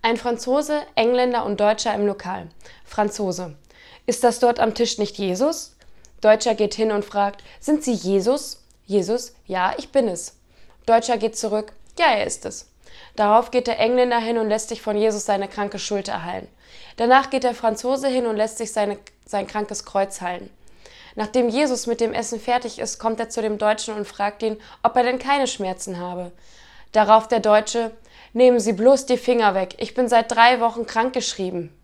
Ein Franzose, Engländer und Deutscher im Lokal. Franzose. Ist das dort am Tisch nicht Jesus? Deutscher geht hin und fragt, sind Sie Jesus? Jesus, ja, ich bin es. Deutscher geht zurück, ja, er ist es. Darauf geht der Engländer hin und lässt sich von Jesus seine kranke Schulter heilen. Danach geht der Franzose hin und lässt sich seine, sein krankes Kreuz heilen. Nachdem Jesus mit dem Essen fertig ist, kommt er zu dem Deutschen und fragt ihn, ob er denn keine Schmerzen habe. Darauf der Deutsche, nehmen Sie bloß die Finger weg, ich bin seit drei Wochen krankgeschrieben.